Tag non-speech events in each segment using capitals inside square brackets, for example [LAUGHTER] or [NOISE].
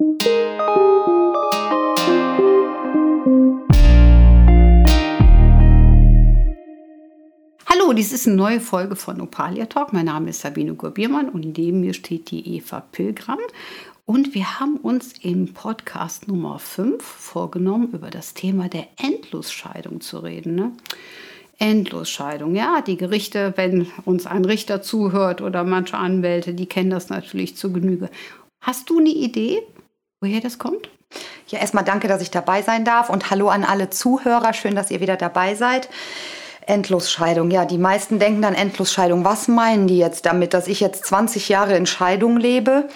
Hallo, dies ist eine neue Folge von Opalia Talk. Mein Name ist Sabine Gurbiermann und neben mir steht die Eva Pilgram. Und wir haben uns im Podcast Nummer 5 vorgenommen, über das Thema der Endlosscheidung zu reden. Ne? Endlosscheidung, ja, die Gerichte, wenn uns ein Richter zuhört oder manche Anwälte, die kennen das natürlich zu Genüge. Hast du eine Idee, woher das kommt? Ja, erstmal danke, dass ich dabei sein darf und hallo an alle Zuhörer. Schön, dass ihr wieder dabei seid. Endlosscheidung. Ja, die meisten denken dann Endlosscheidung. Was meinen die jetzt damit, dass ich jetzt 20 Jahre in Scheidung lebe?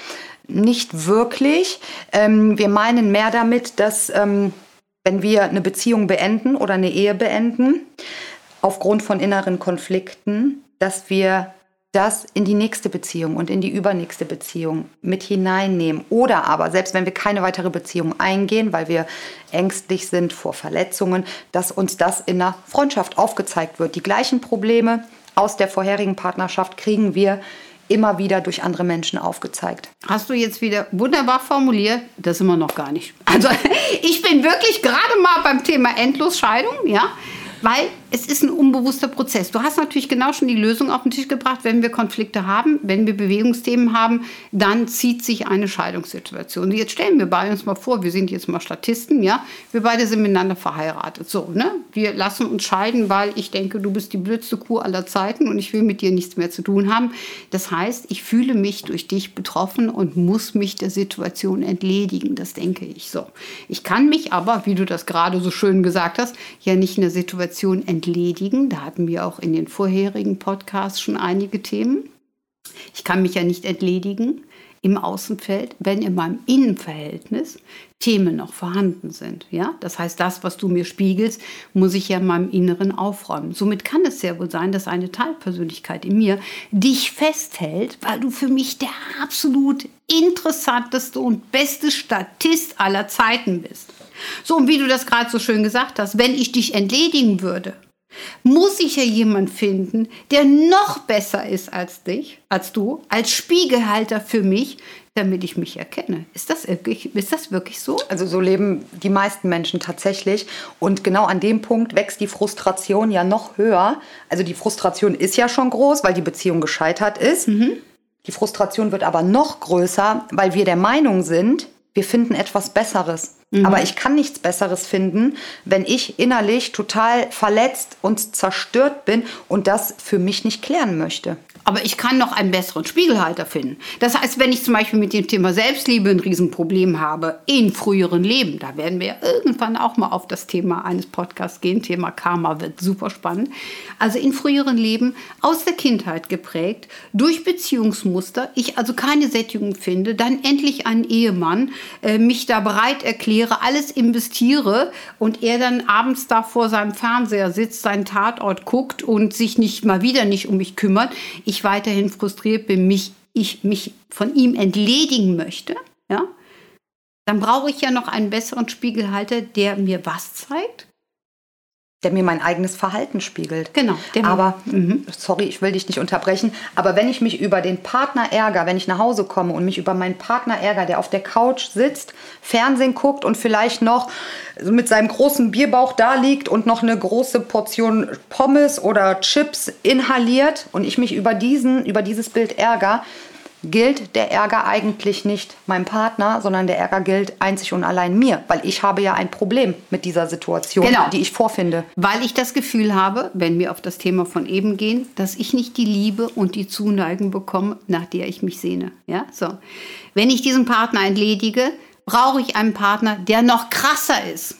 Nicht wirklich. Ähm, wir meinen mehr damit, dass ähm, wenn wir eine Beziehung beenden oder eine Ehe beenden, aufgrund von inneren Konflikten, dass wir das in die nächste Beziehung und in die übernächste Beziehung mit hineinnehmen. Oder aber, selbst wenn wir keine weitere Beziehung eingehen, weil wir ängstlich sind vor Verletzungen, dass uns das in der Freundschaft aufgezeigt wird. Die gleichen Probleme aus der vorherigen Partnerschaft kriegen wir immer wieder durch andere Menschen aufgezeigt. Hast du jetzt wieder wunderbar formuliert? Das immer noch gar nicht. Also [LAUGHS] ich bin wirklich gerade mal beim Thema Endlosscheidung, ja, weil es ist ein unbewusster Prozess. Du hast natürlich genau schon die Lösung auf den Tisch gebracht. Wenn wir Konflikte haben, wenn wir Bewegungsthemen haben, dann zieht sich eine Scheidungssituation. Jetzt stellen wir beide uns mal vor, wir sind jetzt mal Statisten, ja, wir beide sind miteinander verheiratet. So, ne? Wir lassen uns scheiden, weil ich denke, du bist die blödste Kuh aller Zeiten und ich will mit dir nichts mehr zu tun haben. Das heißt, ich fühle mich durch dich betroffen und muss mich der Situation entledigen. Das denke ich so. Ich kann mich aber, wie du das gerade so schön gesagt hast, ja nicht in der Situation entledigen entledigen. Da hatten wir auch in den vorherigen Podcasts schon einige Themen. Ich kann mich ja nicht entledigen im Außenfeld, wenn in meinem Innenverhältnis Themen noch vorhanden sind. Ja? Das heißt, das, was du mir spiegelst, muss ich ja in meinem Inneren aufräumen. Somit kann es sehr wohl sein, dass eine Teilpersönlichkeit in mir dich festhält, weil du für mich der absolut interessanteste und beste Statist aller Zeiten bist. So, und wie du das gerade so schön gesagt hast, wenn ich dich entledigen würde, muss ich ja jemand finden, der noch besser ist als dich, als du, als Spiegelhalter für mich, damit ich mich erkenne. Ist das wirklich, ist das wirklich so? Also so leben die meisten Menschen tatsächlich. Und genau an dem Punkt wächst die Frustration ja noch höher. Also die Frustration ist ja schon groß, weil die Beziehung gescheitert ist. Mhm. Die Frustration wird aber noch größer, weil wir der Meinung sind, wir finden etwas Besseres. Mhm. Aber ich kann nichts Besseres finden, wenn ich innerlich total verletzt und zerstört bin und das für mich nicht klären möchte aber ich kann noch einen besseren Spiegelhalter finden. Das heißt, wenn ich zum Beispiel mit dem Thema Selbstliebe ein Riesenproblem habe, in früheren Leben, da werden wir irgendwann auch mal auf das Thema eines Podcasts gehen, Thema Karma wird super spannend. Also in früheren Leben aus der Kindheit geprägt, durch Beziehungsmuster, ich also keine Sättigung finde, dann endlich einen Ehemann, äh, mich da bereit erkläre, alles investiere und er dann abends da vor seinem Fernseher sitzt, seinen Tatort guckt und sich nicht mal wieder nicht um mich kümmert. Ich ich weiterhin frustriert bin, mich, ich mich von ihm entledigen möchte, ja, dann brauche ich ja noch einen besseren Spiegelhalter, der mir was zeigt? Der mir mein eigenes Verhalten spiegelt. Genau. Aber, mhm. sorry, ich will dich nicht unterbrechen, aber wenn ich mich über den Partner ärgere, wenn ich nach Hause komme und mich über meinen Partner ärgere, der auf der Couch sitzt, Fernsehen guckt und vielleicht noch mit seinem großen Bierbauch da liegt und noch eine große Portion Pommes oder Chips inhaliert und ich mich über, diesen, über dieses Bild ärgere, gilt der Ärger eigentlich nicht meinem Partner, sondern der Ärger gilt einzig und allein mir, weil ich habe ja ein Problem mit dieser Situation, genau. die ich vorfinde. Weil ich das Gefühl habe, wenn wir auf das Thema von eben gehen, dass ich nicht die Liebe und die Zuneigung bekomme, nach der ich mich sehne. Ja, so. Wenn ich diesen Partner entledige, brauche ich einen Partner, der noch krasser ist.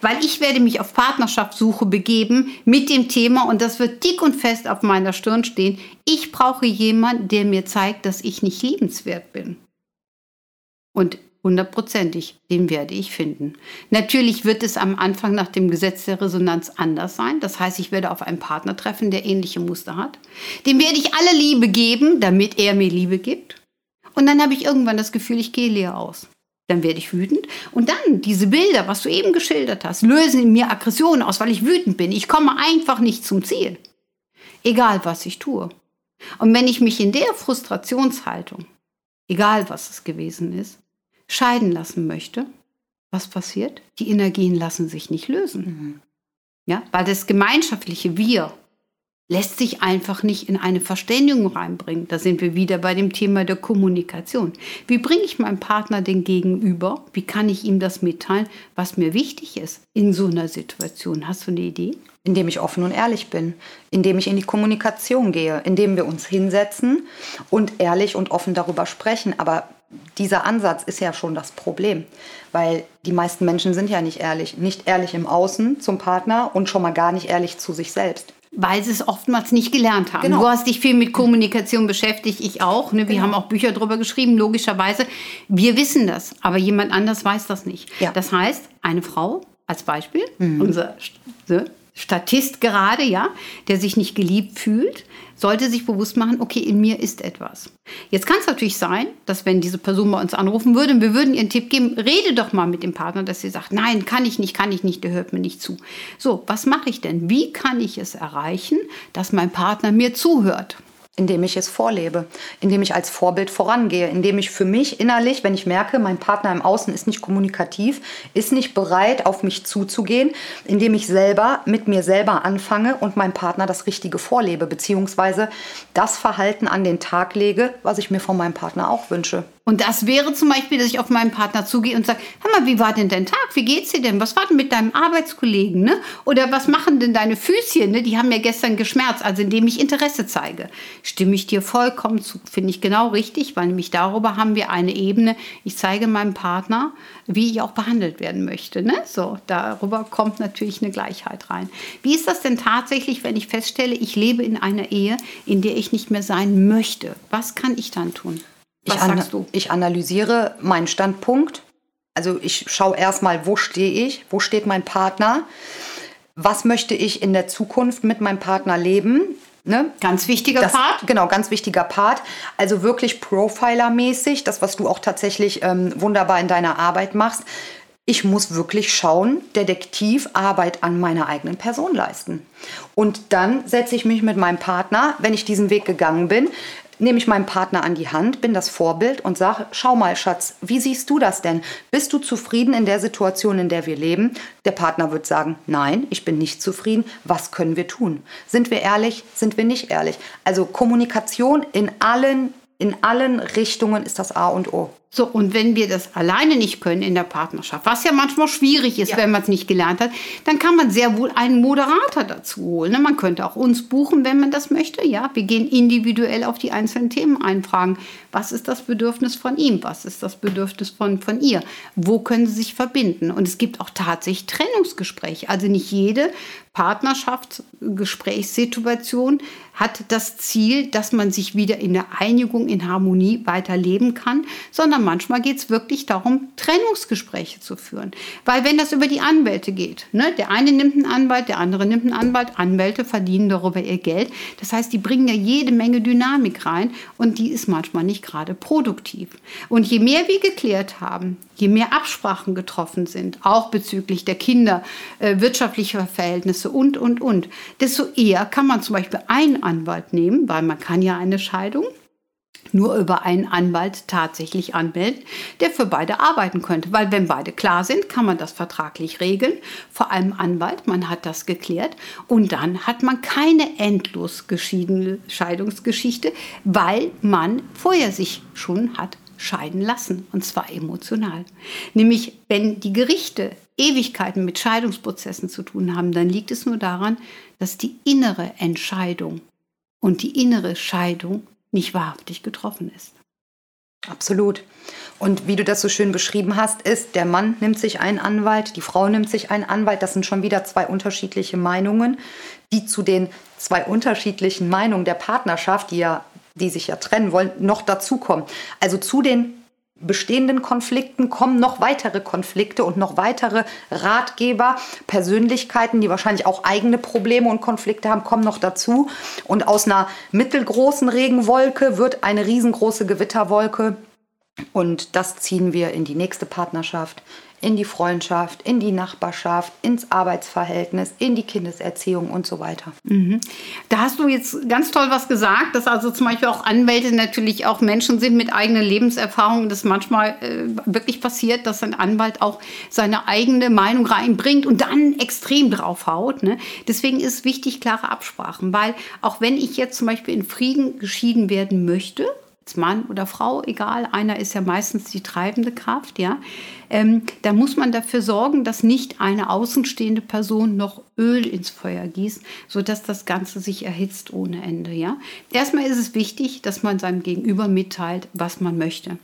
Weil ich werde mich auf Partnerschaftssuche begeben mit dem Thema und das wird dick und fest auf meiner Stirn stehen. Ich brauche jemanden, der mir zeigt, dass ich nicht liebenswert bin. Und hundertprozentig, den werde ich finden. Natürlich wird es am Anfang nach dem Gesetz der Resonanz anders sein. Das heißt, ich werde auf einen Partner treffen, der ähnliche Muster hat. Dem werde ich alle Liebe geben, damit er mir Liebe gibt. Und dann habe ich irgendwann das Gefühl, ich gehe leer aus dann werde ich wütend. Und dann diese Bilder, was du eben geschildert hast, lösen in mir Aggressionen aus, weil ich wütend bin. Ich komme einfach nicht zum Ziel. Egal, was ich tue. Und wenn ich mich in der Frustrationshaltung, egal was es gewesen ist, scheiden lassen möchte, was passiert? Die Energien lassen sich nicht lösen. Mhm. Ja, weil das gemeinschaftliche Wir lässt sich einfach nicht in eine Verständigung reinbringen. Da sind wir wieder bei dem Thema der Kommunikation. Wie bringe ich meinem Partner den Gegenüber? Wie kann ich ihm das mitteilen, was mir wichtig ist in so einer Situation? Hast du eine Idee? Indem ich offen und ehrlich bin, indem ich in die Kommunikation gehe, indem wir uns hinsetzen und ehrlich und offen darüber sprechen. Aber dieser Ansatz ist ja schon das Problem, weil die meisten Menschen sind ja nicht ehrlich, nicht ehrlich im Außen zum Partner und schon mal gar nicht ehrlich zu sich selbst. Weil sie es oftmals nicht gelernt haben. Genau. Du hast dich viel mit Kommunikation beschäftigt, ich auch. Ne? Wir genau. haben auch Bücher darüber geschrieben, logischerweise. Wir wissen das, aber jemand anders weiß das nicht. Ja. Das heißt, eine Frau als Beispiel, mhm. unser Statist gerade, ja, der sich nicht geliebt fühlt, sollte sich bewusst machen, okay, in mir ist etwas. Jetzt kann es natürlich sein, dass wenn diese Person bei uns anrufen würde und wir würden ihr einen Tipp geben, rede doch mal mit dem Partner, dass sie sagt, nein, kann ich nicht, kann ich nicht, der hört mir nicht zu. So, was mache ich denn? Wie kann ich es erreichen, dass mein Partner mir zuhört? Indem ich es vorlebe, indem ich als Vorbild vorangehe, indem ich für mich innerlich, wenn ich merke, mein Partner im Außen ist nicht kommunikativ, ist nicht bereit, auf mich zuzugehen, indem ich selber mit mir selber anfange und meinem Partner das Richtige vorlebe, beziehungsweise das Verhalten an den Tag lege, was ich mir von meinem Partner auch wünsche. Und das wäre zum Beispiel, dass ich auf meinen Partner zugehe und sage, hör mal, wie war denn dein Tag? Wie geht's dir denn? Was war denn mit deinem Arbeitskollegen? Ne? Oder was machen denn deine Füßchen? Ne? Die haben ja gestern geschmerzt, also indem ich Interesse zeige. Stimme ich dir vollkommen zu, finde ich genau richtig, weil nämlich darüber haben wir eine Ebene. Ich zeige meinem Partner, wie ich auch behandelt werden möchte. Ne? So, darüber kommt natürlich eine Gleichheit rein. Wie ist das denn tatsächlich, wenn ich feststelle, ich lebe in einer Ehe, in der ich nicht mehr sein möchte? Was kann ich dann tun? Was sagst du? Ich analysiere meinen Standpunkt. Also ich schaue erstmal, wo stehe ich, wo steht mein Partner, was möchte ich in der Zukunft mit meinem Partner leben. Ne? Ganz wichtiger das, Part. Genau, ganz wichtiger Part. Also wirklich Profiler-mäßig, das, was du auch tatsächlich ähm, wunderbar in deiner Arbeit machst. Ich muss wirklich schauen, Detektivarbeit an meiner eigenen Person leisten. Und dann setze ich mich mit meinem Partner, wenn ich diesen Weg gegangen bin, nehme ich meinen Partner an die Hand, bin das Vorbild und sage, schau mal, Schatz, wie siehst du das denn? Bist du zufrieden in der Situation, in der wir leben? Der Partner wird sagen, nein, ich bin nicht zufrieden. Was können wir tun? Sind wir ehrlich? Sind wir nicht ehrlich? Also Kommunikation in allen, in allen Richtungen ist das A und O. So, und wenn wir das alleine nicht können in der Partnerschaft, was ja manchmal schwierig ist, ja. wenn man es nicht gelernt hat, dann kann man sehr wohl einen Moderator dazu holen. Ne? Man könnte auch uns buchen, wenn man das möchte. Ja, wir gehen individuell auf die einzelnen Themen einfragen. Was ist das Bedürfnis von ihm? Was ist das Bedürfnis von, von ihr? Wo können sie sich verbinden? Und es gibt auch tatsächlich Trennungsgespräche. Also nicht jede Partnerschaftsgesprächssituation hat das Ziel, dass man sich wieder in der Einigung, in Harmonie weiterleben kann, sondern manchmal geht es wirklich darum, Trennungsgespräche zu führen. Weil wenn das über die Anwälte geht, ne, der eine nimmt einen Anwalt, der andere nimmt einen Anwalt, Anwälte verdienen darüber ihr Geld. Das heißt, die bringen ja jede Menge Dynamik rein und die ist manchmal nicht gerade produktiv. Und je mehr wir geklärt haben, je mehr Absprachen getroffen sind, auch bezüglich der Kinder, äh, wirtschaftlicher Verhältnisse und, und, und, desto eher kann man zum Beispiel einen Anwalt nehmen, weil man kann ja eine Scheidung nur über einen Anwalt tatsächlich anmelden, der für beide arbeiten könnte. Weil wenn beide klar sind, kann man das vertraglich regeln. Vor allem Anwalt, man hat das geklärt. Und dann hat man keine endlos geschiedene Scheidungsgeschichte, weil man vorher sich schon hat scheiden lassen. Und zwar emotional. Nämlich, wenn die Gerichte Ewigkeiten mit Scheidungsprozessen zu tun haben, dann liegt es nur daran, dass die innere Entscheidung und die innere Scheidung nicht wahrhaftig getroffen ist. Absolut. Und wie du das so schön beschrieben hast, ist, der Mann nimmt sich einen Anwalt, die Frau nimmt sich einen Anwalt. Das sind schon wieder zwei unterschiedliche Meinungen, die zu den zwei unterschiedlichen Meinungen der Partnerschaft, die ja, die sich ja trennen wollen, noch dazukommen. Also zu den bestehenden Konflikten kommen noch weitere Konflikte und noch weitere Ratgeber, Persönlichkeiten, die wahrscheinlich auch eigene Probleme und Konflikte haben, kommen noch dazu. Und aus einer mittelgroßen Regenwolke wird eine riesengroße Gewitterwolke. Und das ziehen wir in die nächste Partnerschaft, in die Freundschaft, in die Nachbarschaft, ins Arbeitsverhältnis, in die Kindeserziehung und so weiter. Mhm. Da hast du jetzt ganz toll was gesagt, dass also zum Beispiel auch Anwälte natürlich auch Menschen sind mit eigenen Lebenserfahrungen, dass manchmal äh, wirklich passiert, dass ein Anwalt auch seine eigene Meinung reinbringt und dann extrem draufhaut. Ne? Deswegen ist wichtig klare Absprachen, weil auch wenn ich jetzt zum Beispiel in Frieden geschieden werden möchte, Mann oder Frau, egal, einer ist ja meistens die treibende Kraft, ja, ähm, da muss man dafür sorgen, dass nicht eine außenstehende Person noch Öl ins Feuer gießt, sodass das Ganze sich erhitzt ohne Ende, ja. Erstmal ist es wichtig, dass man seinem Gegenüber mitteilt, was man möchte.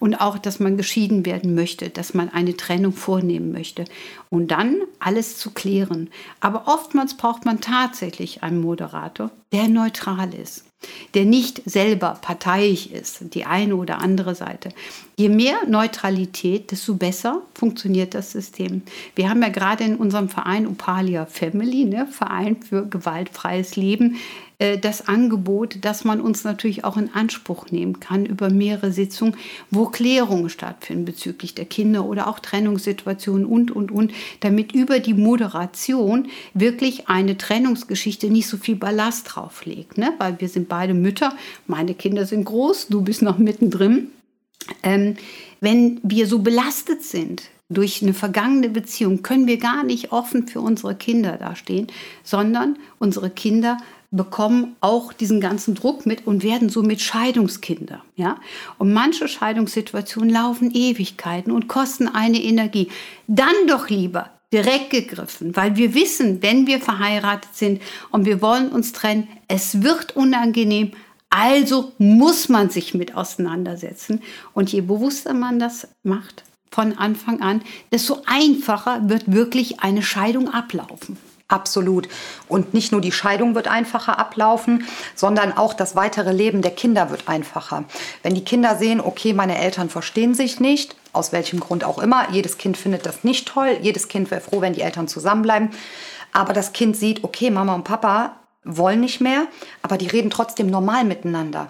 Und auch, dass man geschieden werden möchte, dass man eine Trennung vornehmen möchte. Und dann alles zu klären. Aber oftmals braucht man tatsächlich einen Moderator, der neutral ist der nicht selber parteiisch ist, die eine oder andere Seite. Je mehr Neutralität, desto besser funktioniert das System. Wir haben ja gerade in unserem Verein Opalia Family, ne, Verein für gewaltfreies Leben, äh, das Angebot, dass man uns natürlich auch in Anspruch nehmen kann über mehrere Sitzungen, wo Klärungen stattfinden bezüglich der Kinder oder auch Trennungssituationen und, und, und, damit über die Moderation wirklich eine Trennungsgeschichte nicht so viel Ballast drauf legt. Ne? Weil wir sind beide Mütter, meine Kinder sind groß, du bist noch mittendrin. Ähm, wenn wir so belastet sind, durch eine vergangene Beziehung können wir gar nicht offen für unsere Kinder dastehen, sondern unsere Kinder bekommen auch diesen ganzen Druck mit und werden somit Scheidungskinder. Ja? Und manche Scheidungssituationen laufen Ewigkeiten und kosten eine Energie. Dann doch lieber direkt gegriffen, weil wir wissen, wenn wir verheiratet sind und wir wollen uns trennen, es wird unangenehm, also muss man sich mit auseinandersetzen. Und je bewusster man das macht von Anfang an, desto einfacher wird wirklich eine Scheidung ablaufen. Absolut. Und nicht nur die Scheidung wird einfacher ablaufen, sondern auch das weitere Leben der Kinder wird einfacher. Wenn die Kinder sehen, okay, meine Eltern verstehen sich nicht, aus welchem Grund auch immer, jedes Kind findet das nicht toll, jedes Kind wäre froh, wenn die Eltern zusammenbleiben, aber das Kind sieht, okay, Mama und Papa wollen nicht mehr, aber die reden trotzdem normal miteinander.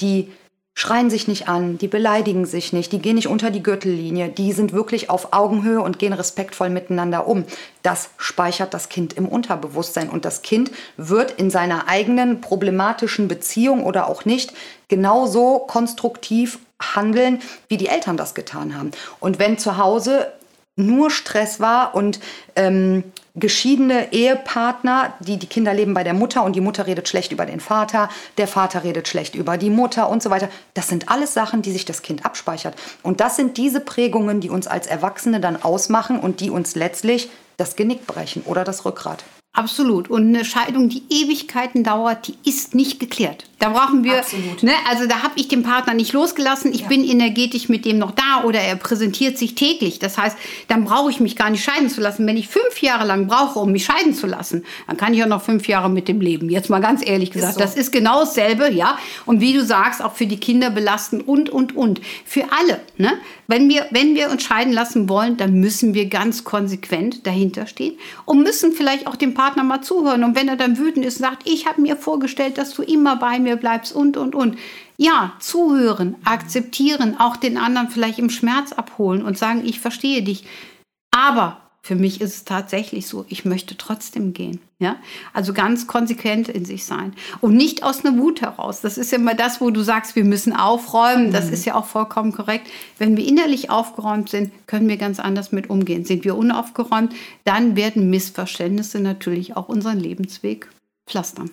Die schreien sich nicht an, die beleidigen sich nicht, die gehen nicht unter die Gürtellinie, die sind wirklich auf Augenhöhe und gehen respektvoll miteinander um. Das speichert das Kind im Unterbewusstsein und das Kind wird in seiner eigenen problematischen Beziehung oder auch nicht genauso konstruktiv handeln, wie die Eltern das getan haben. Und wenn zu Hause nur Stress war und ähm, geschiedene Ehepartner, die die Kinder leben bei der Mutter und die Mutter redet schlecht über den Vater, der Vater redet schlecht über die Mutter und so weiter. Das sind alles Sachen, die sich das Kind abspeichert. Und das sind diese Prägungen, die uns als Erwachsene dann ausmachen und die uns letztlich das Genick brechen oder das Rückgrat. Absolut. Und eine Scheidung, die Ewigkeiten dauert, die ist nicht geklärt. Da brauchen wir, ne, also da habe ich den Partner nicht losgelassen. Ich ja. bin energetisch mit dem noch da oder er präsentiert sich täglich. Das heißt, dann brauche ich mich gar nicht scheiden zu lassen. Wenn ich fünf Jahre lang brauche, um mich scheiden zu lassen, dann kann ich auch noch fünf Jahre mit dem leben. Jetzt mal ganz ehrlich gesagt, ist so. das ist genau dasselbe, ja. Und wie du sagst, auch für die Kinder belastend und und und für alle. Ne? Wenn wir, wenn wir uns scheiden lassen wollen, dann müssen wir ganz konsequent dahinter stehen und müssen vielleicht auch dem Partner mal zuhören. Und wenn er dann wütend ist und sagt, ich habe mir vorgestellt, dass du immer bei mir bleibst und, und, und. Ja, zuhören, akzeptieren, auch den anderen vielleicht im Schmerz abholen und sagen, ich verstehe dich. Aber für mich ist es tatsächlich so, ich möchte trotzdem gehen. Ja? Also ganz konsequent in sich sein. Und nicht aus einer Wut heraus. Das ist ja immer das, wo du sagst, wir müssen aufräumen. Das mhm. ist ja auch vollkommen korrekt. Wenn wir innerlich aufgeräumt sind, können wir ganz anders mit umgehen. Sind wir unaufgeräumt, dann werden Missverständnisse natürlich auch unseren Lebensweg pflastern.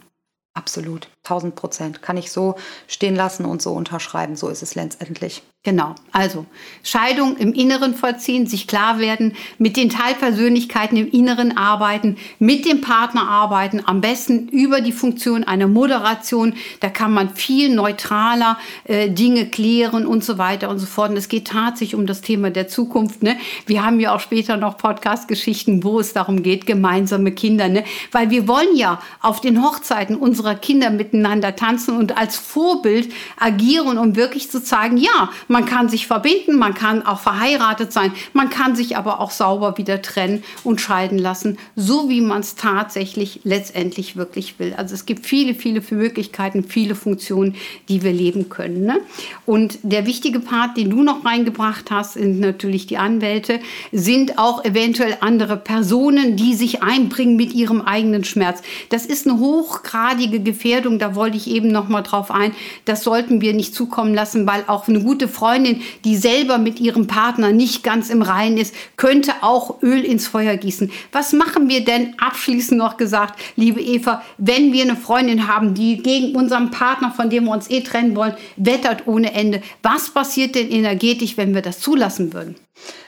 Absolut, 1000 Prozent. Kann ich so stehen lassen und so unterschreiben. So ist es letztendlich. Genau, also Scheidung im Inneren vollziehen, sich klar werden, mit den Teilpersönlichkeiten im Inneren arbeiten, mit dem Partner arbeiten, am besten über die Funktion einer Moderation. Da kann man viel neutraler äh, Dinge klären und so weiter und so fort. Und es geht tatsächlich um das Thema der Zukunft. Ne? Wir haben ja auch später noch Podcast-Geschichten, wo es darum geht, gemeinsame Kinder. Ne? Weil wir wollen ja auf den Hochzeiten unserer Kinder mit miteinander tanzen und als Vorbild agieren, um wirklich zu zeigen, ja, man kann sich verbinden, man kann auch verheiratet sein, man kann sich aber auch sauber wieder trennen und scheiden lassen, so wie man es tatsächlich letztendlich wirklich will. Also es gibt viele, viele Möglichkeiten, viele Funktionen, die wir leben können. Ne? Und der wichtige Part, den du noch reingebracht hast, sind natürlich die Anwälte, sind auch eventuell andere Personen, die sich einbringen mit ihrem eigenen Schmerz. Das ist eine hochgradige Gefährdung, da wollte ich eben noch mal drauf ein. Das sollten wir nicht zukommen lassen, weil auch eine gute Freundin, die selber mit ihrem Partner nicht ganz im Reinen ist, könnte auch Öl ins Feuer gießen. Was machen wir denn abschließend noch gesagt, liebe Eva, wenn wir eine Freundin haben, die gegen unseren Partner, von dem wir uns eh trennen wollen, wettert ohne Ende? Was passiert denn energetisch, wenn wir das zulassen würden?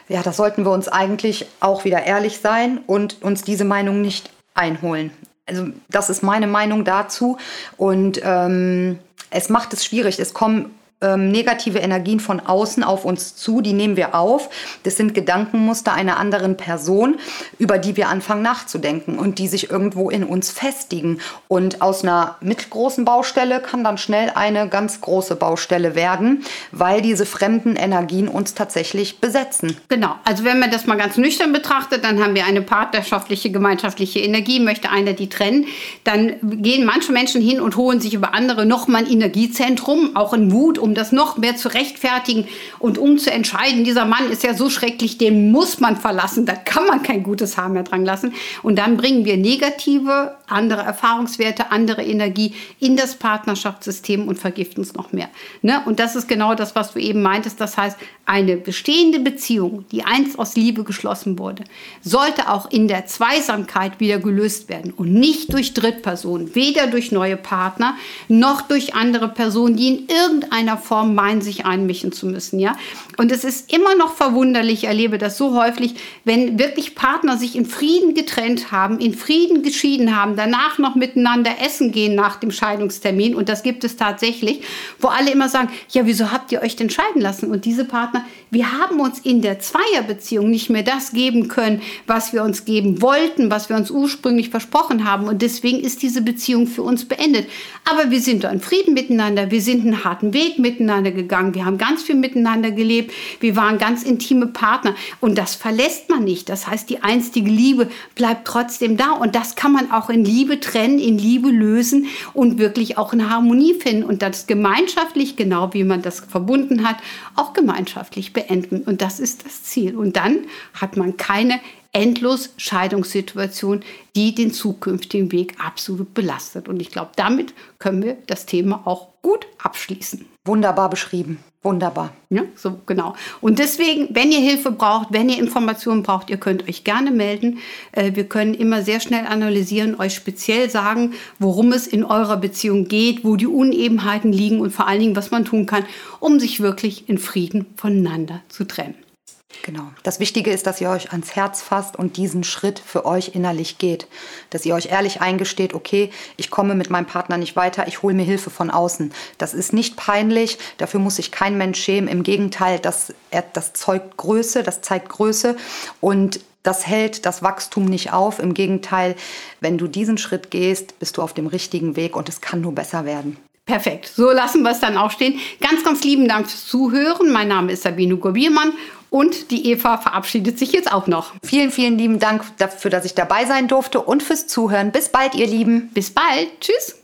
Ja, da sollten wir uns eigentlich auch wieder ehrlich sein und uns diese Meinung nicht einholen. Also das ist meine Meinung dazu. Und ähm, es macht es schwierig. Es kommen ähm, negative Energien von außen auf uns zu, die nehmen wir auf. Das sind Gedankenmuster einer anderen Person, über die wir anfangen nachzudenken und die sich irgendwo in uns festigen. Und aus einer mittelgroßen Baustelle kann dann schnell eine ganz große Baustelle werden, weil diese fremden Energien uns tatsächlich besetzen. Genau, also wenn man das mal ganz nüchtern betrachtet, dann haben wir eine partnerschaftliche, gemeinschaftliche Energie, möchte einer die trennen, dann gehen manche Menschen hin und holen sich über andere nochmal ein Energiezentrum, auch in Wut, um das noch mehr zu rechtfertigen und um zu entscheiden, dieser Mann ist ja so schrecklich, den muss man verlassen, da kann man kein gutes Haar mehr dran lassen. Und dann bringen wir negative, andere Erfahrungswerte, andere Energie in das Partnerschaftssystem und vergiften es noch mehr. Ne? Und das ist genau das, was du eben meintest. Das heißt, eine bestehende Beziehung, die einst aus Liebe geschlossen wurde, sollte auch in der Zweisamkeit wieder gelöst werden und nicht durch Drittpersonen, weder durch neue Partner noch durch andere Personen, die in irgendeiner Form meinen, sich einmischen zu müssen. Ja? Und es ist immer noch verwunderlich, ich erlebe das so häufig, wenn wirklich Partner sich in Frieden getrennt haben, in Frieden geschieden haben, danach noch miteinander essen gehen nach dem Scheidungstermin. Und das gibt es tatsächlich, wo alle immer sagen, ja, wieso habt ihr euch denn scheiden lassen? Und diese Partner, wir haben uns in der Zweierbeziehung nicht mehr das geben können, was wir uns geben wollten, was wir uns ursprünglich versprochen haben. Und deswegen ist diese Beziehung für uns beendet. Aber wir sind da in Frieden miteinander, wir sind einen harten Weg miteinander gegangen, wir haben ganz viel miteinander gelebt, wir waren ganz intime Partner und das verlässt man nicht. Das heißt, die einstige Liebe bleibt trotzdem da und das kann man auch in Liebe trennen, in Liebe lösen und wirklich auch in Harmonie finden und das gemeinschaftlich, genau wie man das verbunden hat, auch gemeinschaftlich beenden. Und das ist das Ziel. Und dann hat man keine endlos Scheidungssituation, die den zukünftigen Weg absolut belastet. Und ich glaube, damit können wir das Thema auch gut abschließen. Wunderbar beschrieben. Wunderbar. Ja, so genau. Und deswegen, wenn ihr Hilfe braucht, wenn ihr Informationen braucht, ihr könnt euch gerne melden. Äh, wir können immer sehr schnell analysieren, euch speziell sagen, worum es in eurer Beziehung geht, wo die Unebenheiten liegen und vor allen Dingen, was man tun kann, um sich wirklich in Frieden voneinander zu trennen. Genau. Das Wichtige ist, dass ihr euch ans Herz fasst und diesen Schritt für euch innerlich geht. Dass ihr euch ehrlich eingesteht, okay, ich komme mit meinem Partner nicht weiter, ich hole mir Hilfe von außen. Das ist nicht peinlich, dafür muss sich kein Mensch schämen. Im Gegenteil, das, das zeugt Größe, das zeigt Größe und das hält das Wachstum nicht auf. Im Gegenteil, wenn du diesen Schritt gehst, bist du auf dem richtigen Weg und es kann nur besser werden. Perfekt, so lassen wir es dann auch stehen. Ganz, ganz lieben Dank fürs Zuhören. Mein Name ist Sabine Gobiermann und die Eva verabschiedet sich jetzt auch noch. Vielen, vielen lieben Dank dafür, dass ich dabei sein durfte und fürs Zuhören. Bis bald, ihr Lieben. Bis bald. Tschüss.